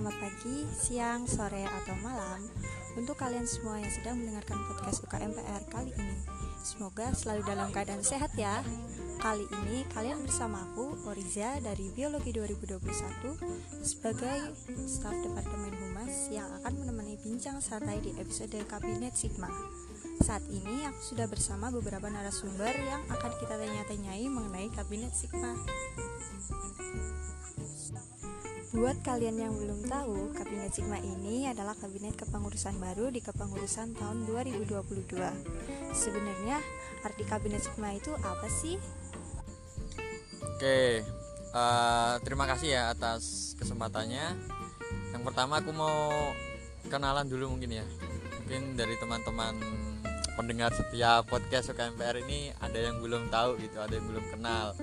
Selamat pagi, siang, sore, atau malam untuk kalian semua yang sedang mendengarkan podcast UKMPR kali ini. Semoga selalu dalam keadaan sehat ya. Kali ini kalian bersama aku, Oriza dari Biologi 2021 sebagai staf Departemen Humas yang akan menemani bincang santai di episode Kabinet Sigma. Saat ini aku sudah bersama beberapa narasumber yang akan kita tanya-tanyai mengenai Kabinet Sigma. Buat kalian yang belum tahu, Kabinet Sigma ini adalah kabinet kepengurusan baru di kepengurusan tahun 2022. Sebenarnya, arti Kabinet Sigma itu apa sih? Oke, uh, terima kasih ya atas kesempatannya. Yang pertama aku mau kenalan dulu mungkin ya. Mungkin dari teman-teman pendengar setiap podcast UKMPR ini ada yang belum tahu gitu, ada yang belum kenal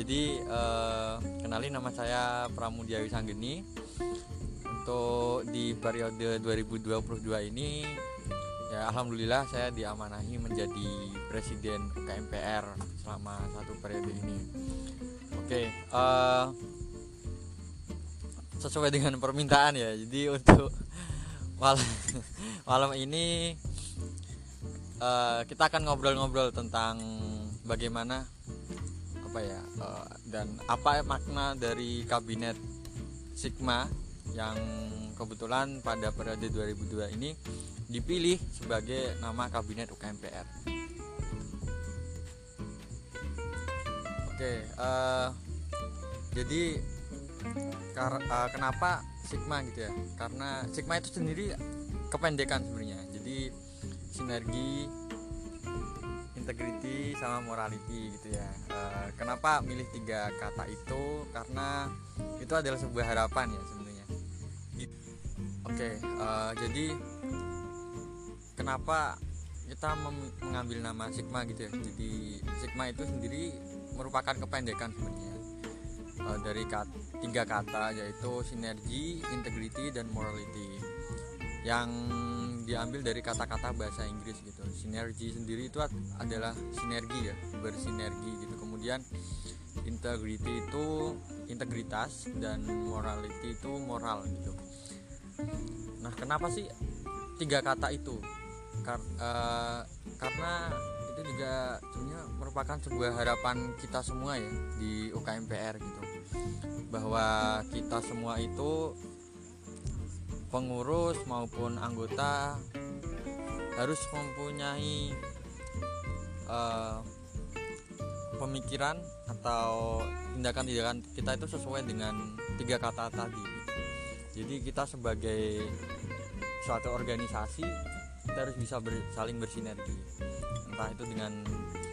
jadi uh, kenalin nama saya Pramudia Wisanggeni. Untuk di periode 2022 ini ya alhamdulillah saya diamanahi menjadi presiden KMPR selama satu periode ini. Oke uh, sesuai dengan permintaan ya. Jadi untuk malam malam ini uh, kita akan ngobrol-ngobrol tentang bagaimana apa ya uh, dan apa makna dari kabinet Sigma yang kebetulan pada periode 2002 ini dipilih sebagai nama kabinet UKMPR. Oke, uh, jadi kar uh, kenapa Sigma gitu ya? Karena Sigma itu sendiri kependekan sebenarnya. Jadi sinergi integrity sama morality gitu ya. Uh, kenapa milih tiga kata itu? Karena itu adalah sebuah harapan ya sebenarnya. Oke okay, eh, jadi kenapa kita mengambil nama sigma gitu ya? Jadi sigma itu sendiri merupakan kependekan sebenarnya. Uh, dari kat tiga kata yaitu sinergi integrity dan morality. Yang diambil dari kata-kata bahasa Inggris gitu. Sinergi sendiri itu adalah sinergi ya bersinergi gitu. Kemudian integrity itu integritas dan morality itu moral gitu. Nah kenapa sih tiga kata itu? Kar uh, karena itu juga sebenarnya merupakan sebuah harapan kita semua ya di UKMPR gitu. Bahwa kita semua itu pengurus maupun anggota harus mempunyai uh, pemikiran atau tindakan-tindakan kita itu sesuai dengan tiga kata tadi. Jadi kita sebagai suatu organisasi kita harus bisa ber, saling bersinergi. Entah itu dengan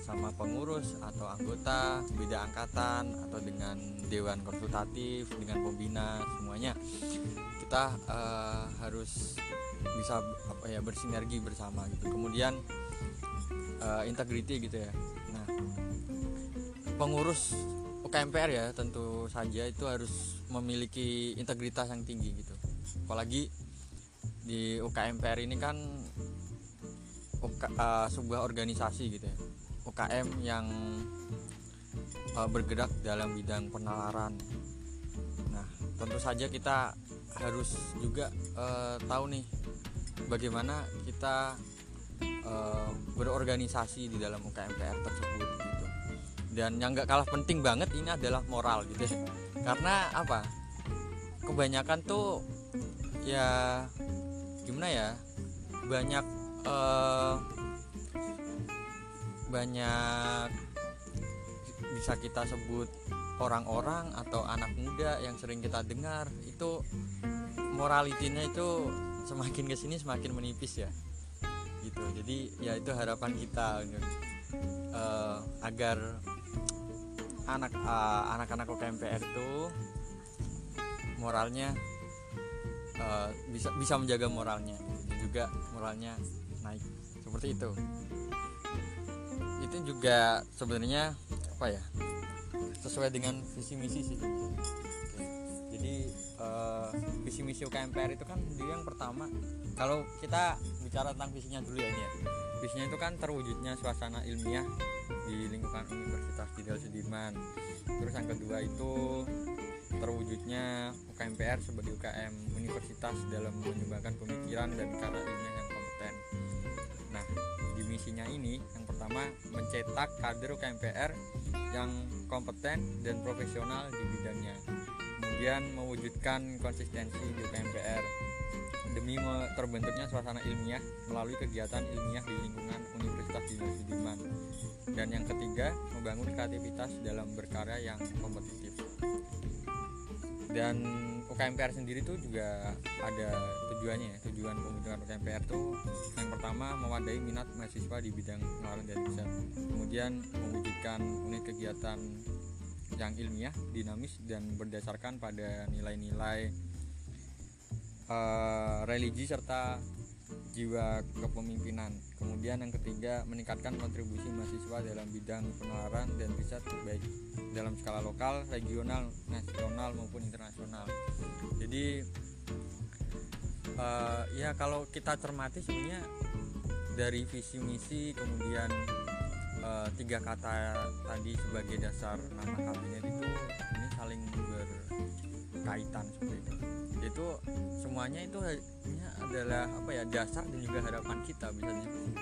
sama pengurus atau anggota beda angkatan atau dengan dewan konsultatif dengan pembina semuanya. Kita uh, harus bisa apa ya bersinergi bersama gitu. Kemudian uh, integrity gitu ya. Nah pengurus UKMPR ya tentu saja itu harus memiliki integritas yang tinggi gitu. Apalagi di UKMPR ini kan UK, uh, sebuah organisasi gitu ya UKM yang uh, bergerak dalam bidang penalaran. Nah tentu saja kita harus juga uh, tahu nih bagaimana kita uh, berorganisasi di dalam UKMPR tersebut gitu. Dan yang nggak kalah penting banget ini adalah moral gitu ya. Karena apa? Kebanyakan tuh ya gimana ya? Banyak uh, banyak bisa kita sebut orang-orang atau anak muda yang sering kita dengar itu moralitinya itu semakin ke sini semakin menipis ya. Gitu. Jadi ya itu harapan kita uh, agar anak uh, anak-anak UKMPR itu moralnya uh, bisa bisa menjaga moralnya juga moralnya naik. Seperti itu itu juga sebenarnya apa ya sesuai dengan visi misi sih. Jadi uh, visi misi UKMPR itu kan dia yang pertama kalau kita bicara tentang visinya dulu ya ini ya. Visinya itu kan terwujudnya suasana ilmiah di lingkungan Universitas Jenderal Sudirman terus yang kedua itu terwujudnya UKMPR sebagai UKM universitas dalam menyumbangkan pemikiran dan karya ilmiah yang kompeten. Nah, di misinya ini yang pertama mencetak kader UKMPR yang kompeten dan profesional di bidangnya. Kemudian mewujudkan konsistensi di UKMPR demi terbentuknya suasana ilmiah melalui kegiatan ilmiah di lingkungan Universitas Jenderal Sudirman. Dan yang ketiga, membangun kreativitas dalam berkarya yang kompetitif. Dan UKMPR sendiri itu juga ada tujuannya ya. Tujuan pembentukan UKMPR itu yang pertama mewadai minat mahasiswa di bidang pengenalan dan riset. Kemudian mewujudkan unit kegiatan yang ilmiah, dinamis dan berdasarkan pada nilai-nilai uh, religi serta jiwa kepemimpinan. Kemudian yang ketiga meningkatkan kontribusi mahasiswa dalam bidang penularan dan riset baik dalam skala lokal, regional, nasional maupun internasional. Jadi uh, ya kalau kita cermati sebenarnya dari visi misi kemudian uh, tiga kata tadi sebagai dasar nama kabinet itu ini saling berkaitan seperti itu. Itu semuanya itu adalah apa ya dasar dan juga harapan kita bisa seperti itu.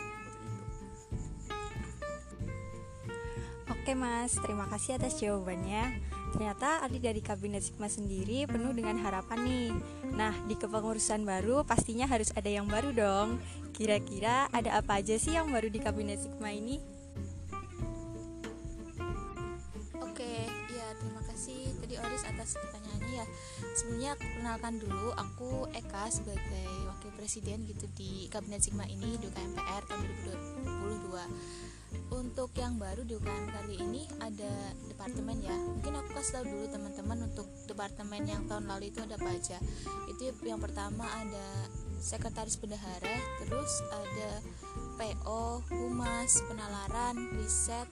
Oke mas, terima kasih atas jawabannya. Ternyata adik dari Kabinet Sigma sendiri penuh dengan harapan nih. Nah, di kepengurusan baru pastinya harus ada yang baru dong. Kira-kira ada apa aja sih yang baru di Kabinet Sigma ini? Ya sebenarnya kenalkan dulu aku Eka sebagai wakil presiden gitu di kabinet Sigma ini di UKMPR tahun 2022 untuk yang baru di UKM kali ini ada departemen ya. Mungkin aku kasih tahu dulu teman-teman untuk departemen yang tahun lalu itu ada apa aja. Itu yang pertama ada sekretaris bendahara terus ada PO humas penalaran riset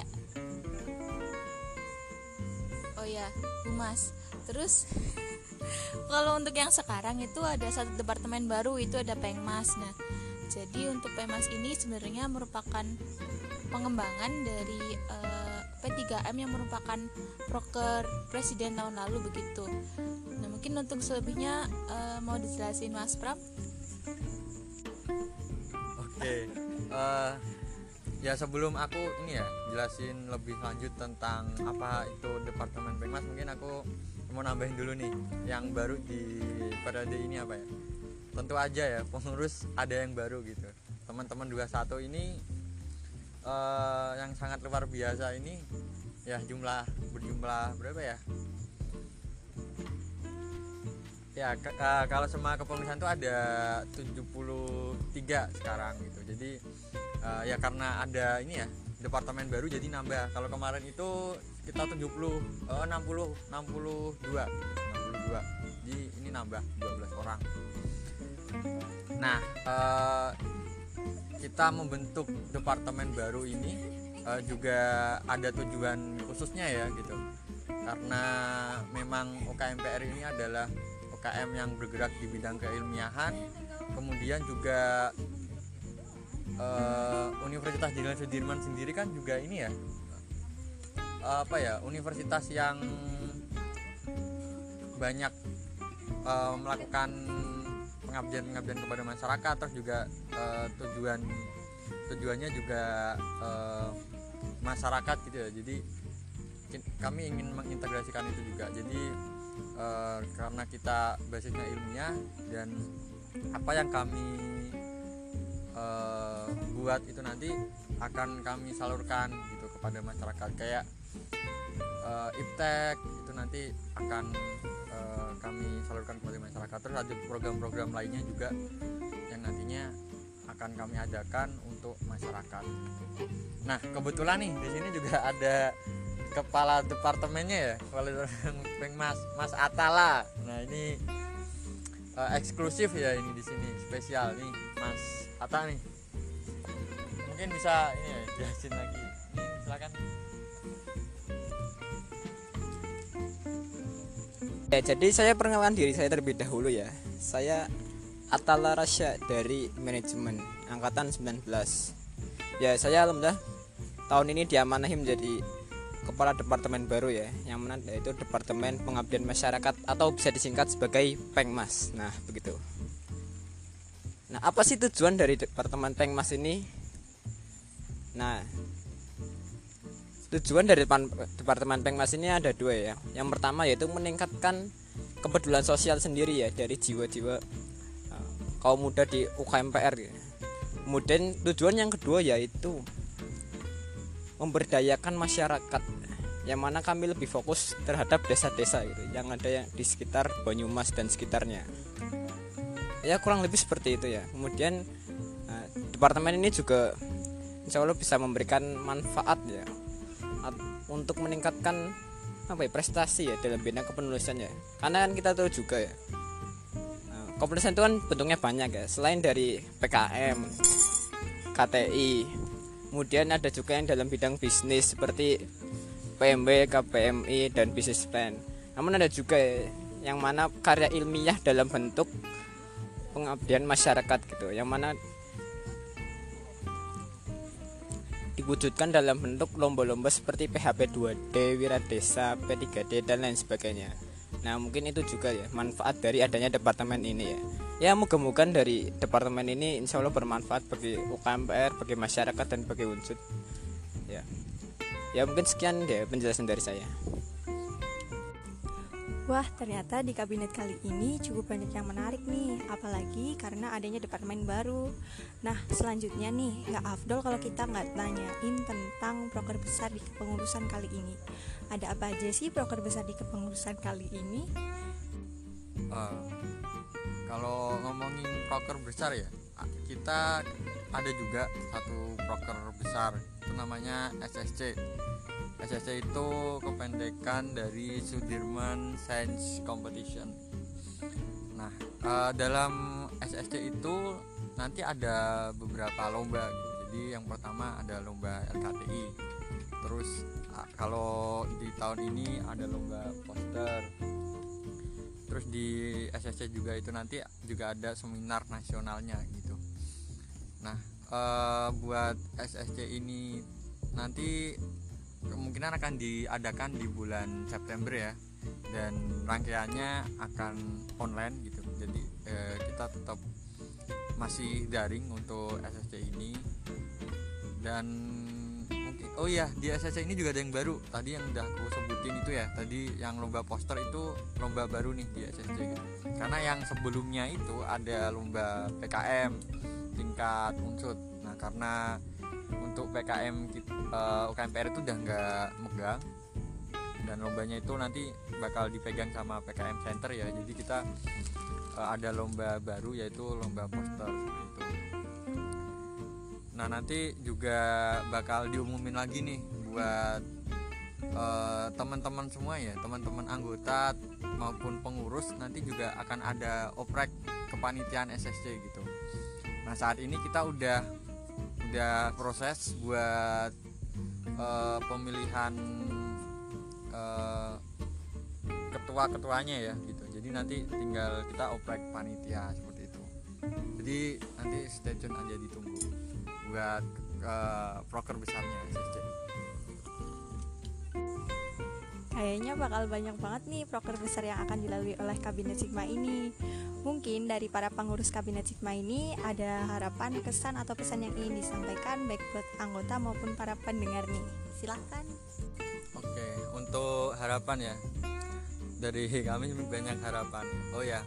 ya oh ya humas. Terus kalau untuk yang sekarang itu ada satu departemen baru itu ada pengmas. Nah jadi untuk pengmas ini sebenarnya merupakan pengembangan dari uh, eh, P3M yang merupakan proker presiden tahun lalu begitu. Nah mungkin untuk selebihnya uh, mau dijelasin mas Prab oke okay. uh, eh, ya sebelum aku ini ya jelasin lebih lanjut tentang apa itu departemen pengmas mungkin aku mau nambahin dulu nih yang baru di periode ini apa ya? Tentu aja ya pengurus ada yang baru gitu. Teman-teman 21 ini uh, yang sangat luar biasa ini ya jumlah berjumlah berapa ya? Ya uh, kalau semua kepengurusan itu ada 73 sekarang gitu. Jadi uh, ya karena ada ini ya departemen baru jadi nambah. Kalau kemarin itu kita 70 uh, 60 62 62 jadi ini nambah 12 orang. Nah uh, kita membentuk departemen baru ini uh, juga ada tujuan khususnya ya gitu. Karena memang UKMPR ini adalah UKM yang bergerak di bidang keilmiahan kemudian juga uh, Universitas Jenderal Sudirman sendiri kan juga ini ya? Uh, apa ya universitas yang banyak uh, melakukan pengabdian-pengabdian kepada masyarakat terus juga uh, tujuan tujuannya juga uh, masyarakat gitu ya. Jadi kami ingin mengintegrasikan itu juga. Jadi uh, karena kita basisnya ilmiah dan apa yang kami uh, buat itu nanti akan kami salurkan gitu kepada masyarakat kayak uh, iptek itu nanti akan uh, kami salurkan kepada masyarakat terus ada program-program lainnya juga yang nantinya akan kami adakan untuk masyarakat. Nah kebetulan nih di sini juga ada kepala departemennya ya, kepala Mas Mas Atala. Nah ini uh, eksklusif ya ini di sini spesial nih Mas Ata nih. Mungkin bisa ini ya jelasin lagi. Ini silakan. Ya jadi saya perkenalan diri saya terlebih dahulu ya. Saya Atala Rasya dari manajemen angkatan 19 Ya saya alhamdulillah tahun ini diamanahi menjadi kepala departemen baru ya, yang mana yaitu Departemen Pengabdian Masyarakat atau bisa disingkat sebagai Pengmas. Nah begitu. Nah apa sih tujuan dari Departemen Pengmas ini? Nah tujuan dari Departemen Pengmas ini ada dua ya. Yang pertama yaitu meningkatkan kepedulian sosial sendiri ya dari jiwa-jiwa uh, kaum muda di UKMPR ya. Kemudian tujuan yang kedua yaitu memberdayakan masyarakat yang mana kami lebih fokus terhadap desa-desa gitu yang ada yang di sekitar Banyumas dan sekitarnya. Ya kurang lebih seperti itu ya. Kemudian nah, departemen ini juga insya Allah bisa memberikan manfaat ya untuk meningkatkan apa ya prestasi ya dalam bidang kepenulisan ya. Karena kan kita tahu juga ya nah, kepenulisan itu kan bentuknya banyak ya. Selain dari PKM KTI kemudian ada juga yang dalam bidang bisnis seperti PMB, KPMI dan bisnis plan namun ada juga ya, yang mana karya ilmiah dalam bentuk pengabdian masyarakat gitu yang mana diwujudkan dalam bentuk lomba-lomba seperti PHP 2D, Wiradesa, P3D dan lain sebagainya. Nah, mungkin itu juga ya manfaat dari adanya departemen ini ya. Ya, moga-moga dari departemen ini insya Allah bermanfaat bagi UKMPR, bagi masyarakat dan bagi unsur. Ya. Ya, mungkin sekian deh penjelasan dari saya. Wah, ternyata di kabinet kali ini cukup banyak yang menarik nih, apalagi karena adanya departemen baru. Nah, selanjutnya nih, nggak afdol kalau kita nggak tanyain tentang proker besar di kepengurusan kali ini. Ada apa aja sih proker besar di kepengurusan kali ini? Uh, kalau ngomongin proker besar ya, kita ada juga satu proker besar, namanya SSC SSC itu kependekan dari Sudirman Science Competition. Nah, uh, dalam SSC itu nanti ada beberapa lomba. Jadi yang pertama ada lomba LKTI. Terus kalau di tahun ini ada lomba poster. Terus di SSC juga itu nanti juga ada seminar nasionalnya gitu. Nah, uh, buat SSC ini. Nanti kemungkinan akan diadakan di bulan September ya. Dan rangkaiannya akan online gitu. Jadi eh, kita tetap masih daring untuk SSC ini. Dan mungkin oh ya di SSC ini juga ada yang baru. Tadi yang udah aku sebutin itu ya. Tadi yang lomba poster itu lomba baru nih di SSC karena yang sebelumnya itu ada lomba PKM tingkat unsut nah karena untuk PKM uh, UKMPR itu udah nggak megang dan lombanya itu nanti bakal dipegang sama PKM Center ya. Jadi kita uh, ada lomba baru yaitu lomba poster itu. Nah nanti juga bakal diumumin lagi nih buat uh, teman-teman semua ya teman-teman anggota maupun pengurus nanti juga akan ada oprek kepanitiaan SSC gitu nah saat ini kita udah udah proses buat uh, pemilihan uh, ketua-ketuanya ya gitu. Jadi nanti tinggal kita oprek panitia seperti itu. Jadi nanti stay tune aja ditunggu buat uh, proker besarnya SSC Kayaknya bakal banyak banget nih proker besar yang akan dilalui oleh Kabinet Sigma ini. Mungkin dari para pengurus Kabinet Sigma ini ada harapan, kesan atau pesan yang ingin disampaikan baik buat anggota maupun para pendengar nih. Silahkan. Oke, untuk harapan ya dari kami banyak harapan. Oh ya,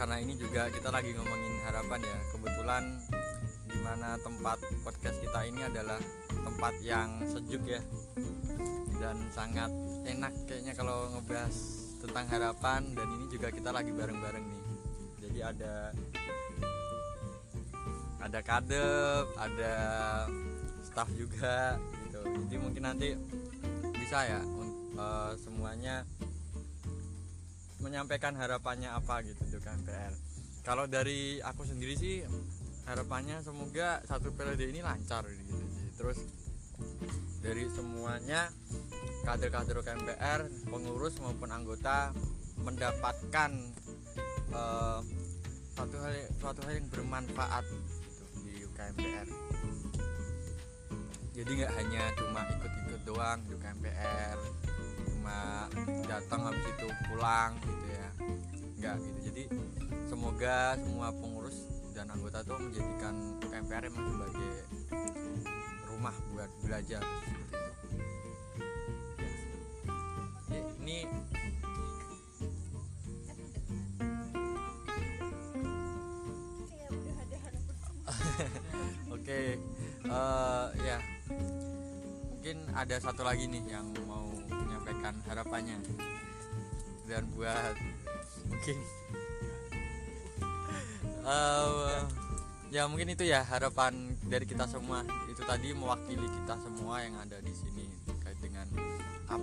karena ini juga kita lagi ngomongin harapan ya. Kebetulan di mana tempat podcast kita ini adalah tempat yang sejuk ya dan sangat enak kayaknya kalau ngebahas tentang harapan dan ini juga kita lagi bareng-bareng nih. Jadi ada ada kadep ada staff juga gitu. Jadi mungkin nanti bisa ya uh, semuanya menyampaikan harapannya apa gitu juga PR kalau dari aku sendiri sih harapannya semoga satu periode ini lancar gitu. Terus dari semuanya kader-kader KMPR, pengurus maupun anggota mendapatkan uh, suatu hal suatu hal yang bermanfaat gitu, di KMPR jadi nggak hanya cuma ikut-ikut doang di KMPR cuma datang habis itu pulang gitu ya. Nggak gitu. Jadi semoga semua pengurus dan anggota tuh menjadikan KMPR emang sebagai rumah buat belajar. seperti ini oke eh, ya. Mungkin ada satu lagi nih yang mau menyampaikan harapannya. Dan buat mungkin. Eh, ya mungkin itu ya harapan dari kita semua. Itu tadi mewakili kita semua yang ada di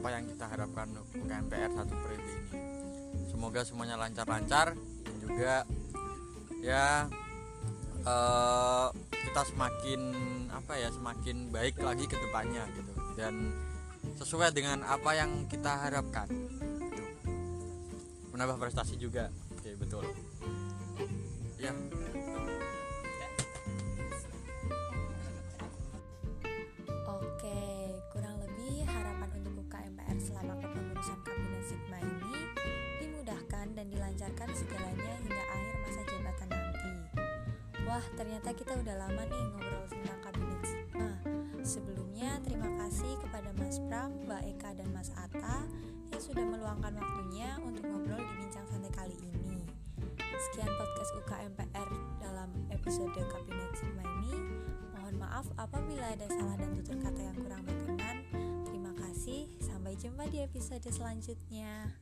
apa yang kita harapkan untuk KMPR satu periode ini. Semoga semuanya lancar-lancar dan juga ya eh, kita semakin apa ya semakin baik lagi ke depannya gitu. Dan sesuai dengan apa yang kita harapkan gitu. menambah prestasi juga. Oke betul. Ya dilancarkan segalanya hingga akhir masa jabatan nanti. Wah, ternyata kita udah lama nih ngobrol tentang Kabinet Sigma. Sebelumnya, terima kasih kepada Mas Pram, Mbak Eka, dan Mas Atta yang sudah meluangkan waktunya untuk ngobrol di Bincang Santai kali ini. Sekian podcast UKMPR dalam episode Kabinet Sigma ini. Mohon maaf apabila ada salah dan tutur kata yang kurang berkenan. Terima kasih, sampai jumpa di episode selanjutnya.